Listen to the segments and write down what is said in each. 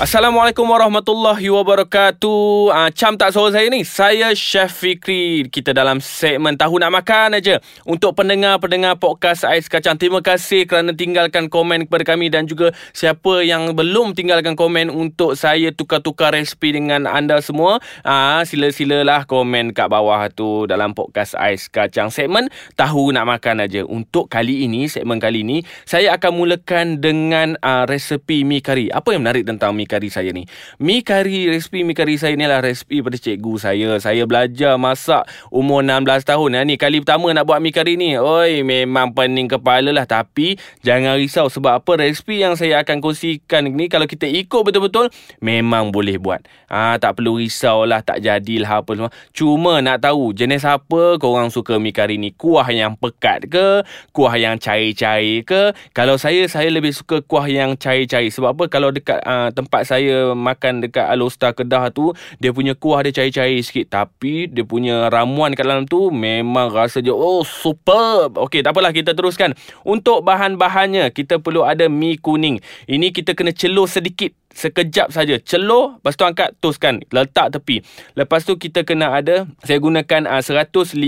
Assalamualaikum warahmatullahi wabarakatuh. Uh, cam tak suara saya ni. Saya Chef Fikri. Kita dalam segmen Tahu Nak Makan aja. Untuk pendengar-pendengar podcast Ais Kacang, terima kasih kerana tinggalkan komen kepada kami dan juga siapa yang belum tinggalkan komen untuk saya tukar-tukar resipi dengan anda semua. Uh, sila-silalah komen kat bawah tu dalam podcast Ais Kacang. Segmen Tahu Nak Makan aja. Untuk kali ini, segmen kali ini, saya akan mulakan dengan uh, resepi mi kari. Apa yang menarik tentang mi kari saya ni. Mi kari, resipi mi kari saya ni lah resipi pada cikgu saya. Saya belajar masak umur 16 tahun. Ha, ni kali pertama nak buat mi kari ni. Oi, memang pening kepala lah. Tapi jangan risau sebab apa resipi yang saya akan kongsikan ni kalau kita ikut betul-betul memang boleh buat. Ah, ha, tak perlu risau lah, tak jadilah apa semua. Cuma nak tahu jenis apa korang suka mi kari ni. Kuah yang pekat ke? Kuah yang cair-cair ke? Kalau saya, saya lebih suka kuah yang cair-cair. Sebab apa? Kalau dekat uh, tempat tempat saya makan dekat Alosta Kedah tu dia punya kuah dia cair-cair sikit. Tapi dia punya ramuan kat dalam tu memang rasa je oh superb. Okey tak apalah kita teruskan. Untuk bahan-bahannya kita perlu ada mi kuning. Ini kita kena celur sedikit sekejap saja. Celur lepas tu angkat toskan letak tepi. Lepas tu kita kena ada saya gunakan uh, 150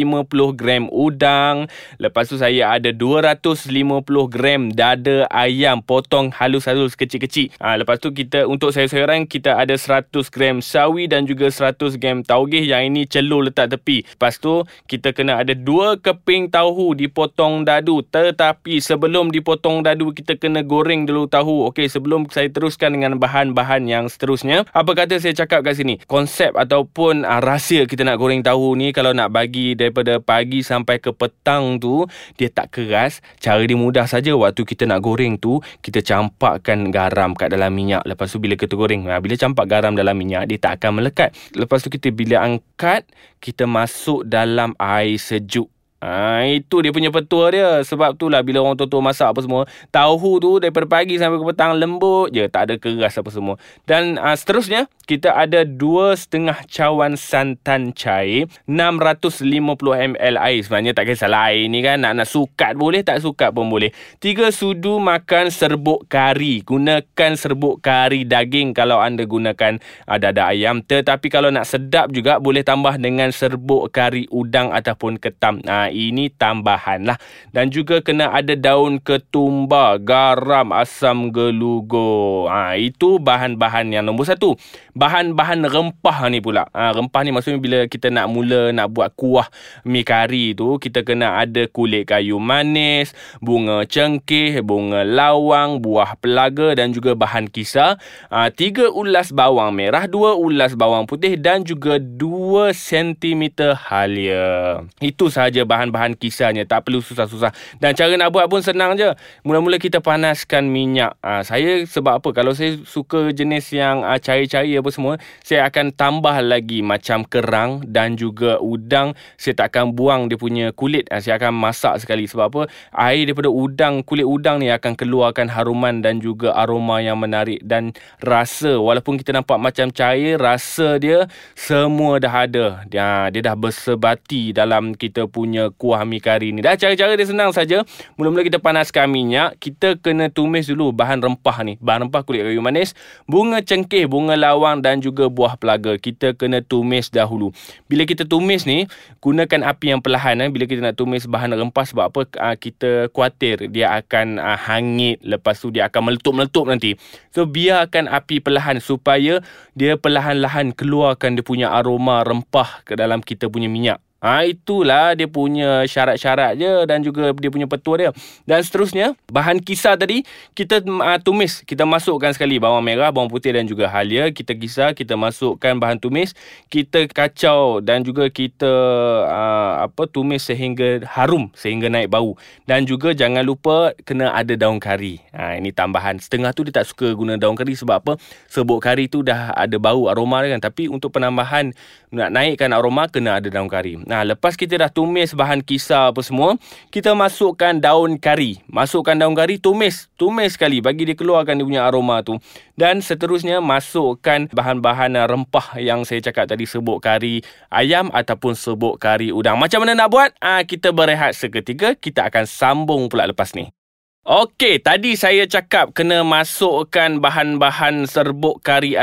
gram udang. Lepas tu saya ada 250 gram dada ayam potong halus-halus kecil-kecil. Uh, lepas tu kita untuk sayur-sayuran kita ada 100 gram sawi dan juga 100 gram taugeh yang ini celur letak tepi lepas tu kita kena ada 2 keping tahu dipotong dadu tetapi sebelum dipotong dadu kita kena goreng dulu tahu okey sebelum saya teruskan dengan bahan bahan-bahan yang seterusnya. Apa kata saya cakap kat sini? Konsep ataupun uh, rahsia kita nak goreng tahu ni kalau nak bagi daripada pagi sampai ke petang tu dia tak keras. Cara dia mudah saja waktu kita nak goreng tu kita campakkan garam kat dalam minyak. Lepas tu bila kita goreng, uh, bila campak garam dalam minyak dia tak akan melekat. Lepas tu kita bila angkat kita masuk dalam air sejuk Ha, itu dia punya petua dia. Sebab tu lah bila orang tua-tua masak apa semua. Tahu tu daripada pagi sampai ke petang lembut je. Tak ada keras apa semua. Dan uh, seterusnya, kita ada dua setengah cawan santan cair. 650 ml air. Sebenarnya tak kisahlah air ni kan. Nak nak sukat boleh, tak sukat pun boleh. Tiga sudu makan serbuk kari. Gunakan serbuk kari daging kalau anda gunakan uh, dada ayam. Tetapi kalau nak sedap juga, boleh tambah dengan serbuk kari udang ataupun ketam. Ha, ini tambahan lah. Dan juga kena ada daun ketumbar, garam, asam gelugo. Ha, itu bahan-bahan yang nombor satu. Bahan-bahan rempah ni pula. Ha, rempah ni maksudnya bila kita nak mula nak buat kuah mi kari tu, kita kena ada kulit kayu manis, bunga cengkeh, bunga lawang, buah pelaga dan juga bahan kisar. Ha, tiga ulas bawang merah, dua ulas bawang putih dan juga dua sentimeter halia. Itu sahaja bahan bahan-bahan kisarnya tak perlu susah-susah. Dan cara nak buat pun senang je. Mula-mula kita panaskan minyak. Ha, saya sebab apa? Kalau saya suka jenis yang ha, cair-cair apa semua saya akan tambah lagi macam kerang dan juga udang. Saya tak akan buang dia punya kulit. Ha, saya akan masak sekali. Sebab apa? Air daripada udang kulit udang ni akan keluarkan haruman dan juga aroma yang menarik dan rasa. Walaupun kita nampak macam cair rasa dia semua dah ada. Dia, dia dah bersebati dalam kita punya kuah mi kari ni. Dah cara-cara dia senang saja. Mula-mula kita panaskan minyak, kita kena tumis dulu bahan rempah ni. Bahan rempah kulit kayu manis, bunga cengkeh, bunga lawang dan juga buah pelaga. Kita kena tumis dahulu. Bila kita tumis ni, gunakan api yang perlahan eh. Bila kita nak tumis bahan rempah sebab apa? Uh, kita khuatir dia akan uh, hangit. Lepas tu dia akan meletup-meletup nanti. So biarkan api perlahan supaya dia perlahan-lahan keluarkan dia punya aroma rempah ke dalam kita punya minyak. Ha, itulah dia punya syarat-syarat je dan juga dia punya petua dia. Dan seterusnya, bahan kisar tadi kita uh, tumis. Kita masukkan sekali bawang merah, bawang putih dan juga halia. Kita kisar, kita masukkan bahan tumis. Kita kacau dan juga kita uh, apa tumis sehingga harum, sehingga naik bau. Dan juga jangan lupa kena ada daun kari. Ha, ini tambahan. Setengah tu dia tak suka guna daun kari sebab apa? Sebut kari tu dah ada bau aroma dia kan. Tapi untuk penambahan nak naikkan aroma, kena ada daun kari. Nah, lepas kita dah tumis bahan kisar apa semua, kita masukkan daun kari. Masukkan daun kari, tumis. Tumis sekali bagi dia keluarkan dia punya aroma tu. Dan seterusnya masukkan bahan-bahan rempah yang saya cakap tadi sebut kari ayam ataupun sebut kari udang. Macam mana nak buat? Ah, kita berehat seketika. Kita akan sambung pula lepas ni. Okey, tadi saya cakap kena masukkan bahan-bahan serbuk kari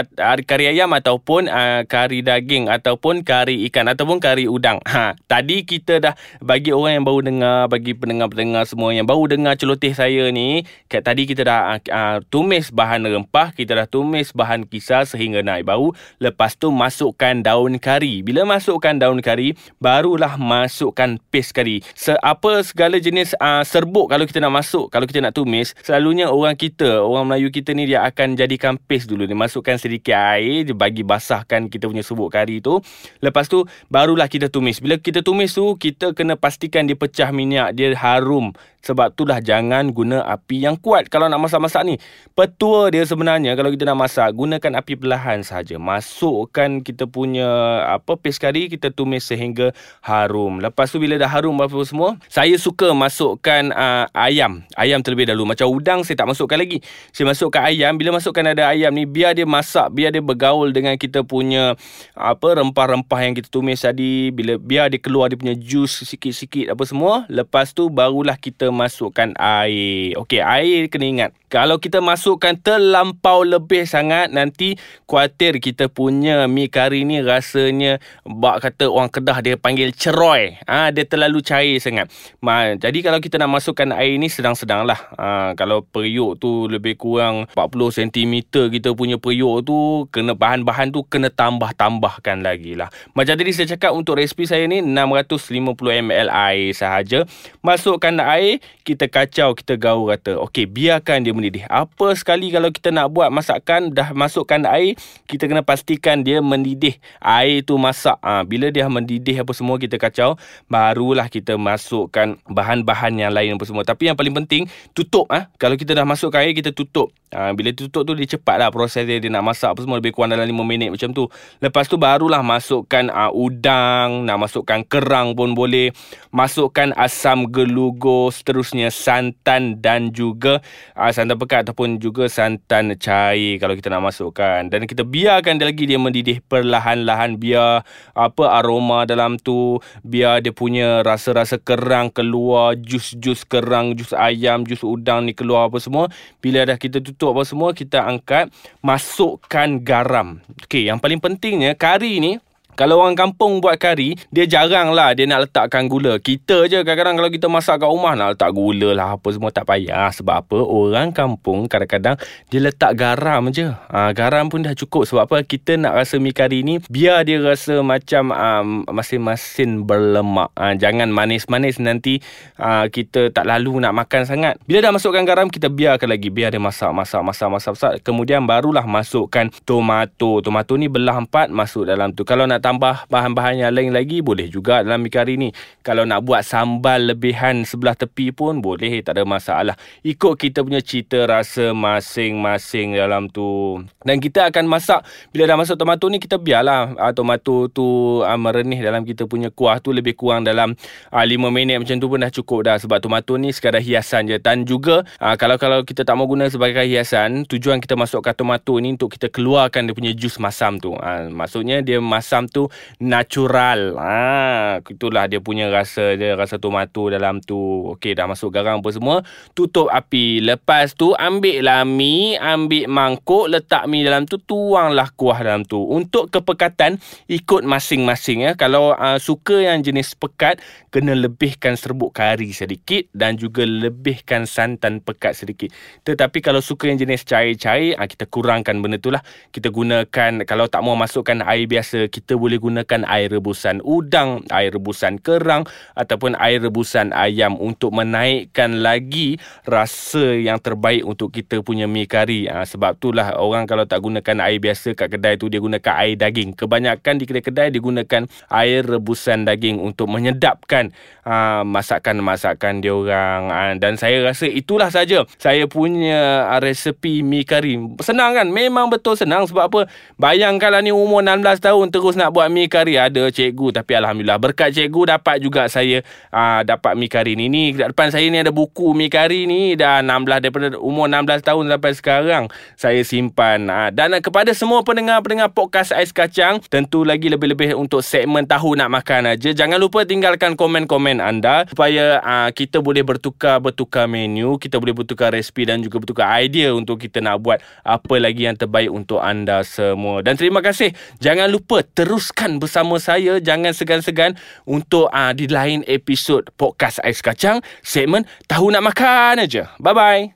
kari ayam ataupun uh, kari daging ataupun kari ikan ataupun kari udang. Ha, tadi kita dah bagi orang yang baru dengar, bagi pendengar-pendengar semua yang baru dengar celoteh saya ni, kat tadi kita dah uh, uh, tumis bahan rempah, kita dah tumis bahan kisar sehingga naik bau. Lepas tu masukkan daun kari. Bila masukkan daun kari, barulah masukkan paste kari. Se apa segala jenis uh, serbuk kalau kita nak masuk, kalau kita nak tumis Selalunya orang kita Orang Melayu kita ni Dia akan jadikan paste dulu. Dia masukkan sedikit air Dia bagi basahkan Kita punya subuk kari tu. Lepas tu Barulah kita tumis. Bila kita tumis tu Kita kena pastikan Dia pecah minyak Dia harum sebab itulah jangan guna api yang kuat kalau nak masak-masak ni. Petua dia sebenarnya kalau kita nak masak gunakan api perlahan saja. Masukkan kita punya apa paste kari kita tumis sehingga harum. Lepas tu bila dah harum apa semua, saya suka masukkan uh, ayam. Ayam terlebih dahulu. Macam udang saya tak masukkan lagi. Saya masukkan ayam. Bila masukkan ada ayam ni biar dia masak, biar dia bergaul dengan kita punya apa rempah-rempah yang kita tumis tadi. Bila biar dia keluar dia punya jus sikit-sikit apa semua. Lepas tu barulah kita masukkan air. Okey, air kena ingat. Kalau kita masukkan terlampau lebih sangat, nanti kuatir kita punya mi kari ni rasanya, bak kata orang Kedah dia panggil ceroy. Ha, dia terlalu cair sangat. Ma, jadi kalau kita nak masukkan air ni sedang-sedang lah. Ha, kalau periuk tu lebih kurang 40 cm kita punya periuk tu, kena bahan-bahan tu kena tambah-tambahkan lagi lah. Macam tadi saya cakap untuk resipi saya ni 650ml air sahaja. Masukkan air, kita kacau, kita gaul kata. Okey, biarkan dia mendidih. Apa sekali kalau kita nak buat masakan, dah masukkan air, kita kena pastikan dia mendidih. Air tu masak. Ha, bila dia mendidih apa semua, kita kacau. Barulah kita masukkan bahan-bahan yang lain apa semua. Tapi yang paling penting, tutup. Ha? Kalau kita dah masukkan air, kita tutup. Ha, bila tutup tu, dia cepat lah proses dia. Dia nak masak apa semua, lebih kurang dalam 5 minit macam tu. Lepas tu, barulah masukkan uh, udang, nak masukkan kerang pun boleh. Masukkan asam gelugur, seterusnya santan dan juga uh, santan pekat ataupun juga santan cair kalau kita nak masukkan. Dan kita biarkan dia lagi dia mendidih perlahan-lahan. Biar apa aroma dalam tu biar dia punya rasa-rasa kerang keluar jus-jus kerang jus ayam jus udang ni keluar apa semua. Bila dah kita tutup apa semua kita angkat masukkan garam. Okey yang paling pentingnya kari ni kalau orang kampung buat kari, dia jarang lah dia nak letakkan gula. Kita je kadang-kadang kalau kita masak kat rumah nak letak gula lah apa semua tak payah. Sebab apa? Orang kampung kadang-kadang dia letak garam je. Ha, garam pun dah cukup. Sebab apa? Kita nak rasa mi kari ni biar dia rasa macam um, masin-masin berlemak. Ha, jangan manis-manis nanti uh, kita tak lalu nak makan sangat. Bila dah masukkan garam, kita biarkan lagi. Biar dia masak, masak, masak, masak, masak. Kemudian barulah masukkan tomato. Tomato ni belah empat masuk dalam tu. Kalau nak tambah bahan-bahan yang lain lagi boleh juga dalam mi kari ni. Kalau nak buat sambal lebihan sebelah tepi pun boleh tak ada masalah. Ikut kita punya cita rasa masing-masing dalam tu. Dan kita akan masak bila dah masuk tomato ni kita biarlah uh, tomato tu uh, merenih dalam kita punya kuah tu lebih kurang dalam uh, 5 minit macam tu pun dah cukup dah sebab tomato ni sekadar hiasan je dan juga uh, kalau kalau kita tak mau guna sebagai hiasan tujuan kita masukkan tomato ni untuk kita keluarkan dia punya jus masam tu. Uh, maksudnya dia masam tu tu natural. Ha, itulah dia punya rasa dia rasa tomato dalam tu. Okey dah masuk garam apa semua. Tutup api. Lepas tu ambil lah mi, ambil mangkuk, letak mi dalam tu, tuanglah kuah dalam tu. Untuk kepekatan ikut masing-masing ya. Kalau uh, suka yang jenis pekat, kena lebihkan serbuk kari sedikit dan juga lebihkan santan pekat sedikit. Tetapi kalau suka yang jenis cair-cair, uh, kita kurangkan benda tu lah. Kita gunakan kalau tak mau masukkan air biasa, kita boleh gunakan air rebusan udang, air rebusan kerang ataupun air rebusan ayam untuk menaikkan lagi rasa yang terbaik untuk kita punya mi kari. Ha, sebab itulah orang kalau tak gunakan air biasa kat kedai tu dia gunakan air daging. Kebanyakan di kedai-kedai dia gunakan air rebusan daging untuk menyedapkan ha, masakan-masakan dia orang. Ha, dan saya rasa itulah saja saya punya resepi mi kari. Senang kan? Memang betul senang sebab apa? Bayangkanlah ni umur 16 tahun terus nak nak buat mi kari ada cikgu tapi alhamdulillah berkat cikgu dapat juga saya uh, dapat mi kari ni. Ni depan saya ni ada buku mi kari ni dah 16 daripada umur 16 tahun sampai sekarang saya simpan. Uh, dan uh, kepada semua pendengar-pendengar podcast Ais Kacang tentu lagi lebih-lebih untuk segmen tahu nak makan aja. Jangan lupa tinggalkan komen-komen anda supaya uh, kita boleh bertukar bertukar menu, kita boleh bertukar resipi dan juga bertukar idea untuk kita nak buat apa lagi yang terbaik untuk anda semua. Dan terima kasih. Jangan lupa teruskan bersama saya. Jangan segan-segan untuk uh, di lain episod podcast Ais Kacang. Segmen Tahu Nak Makan aja. Bye-bye.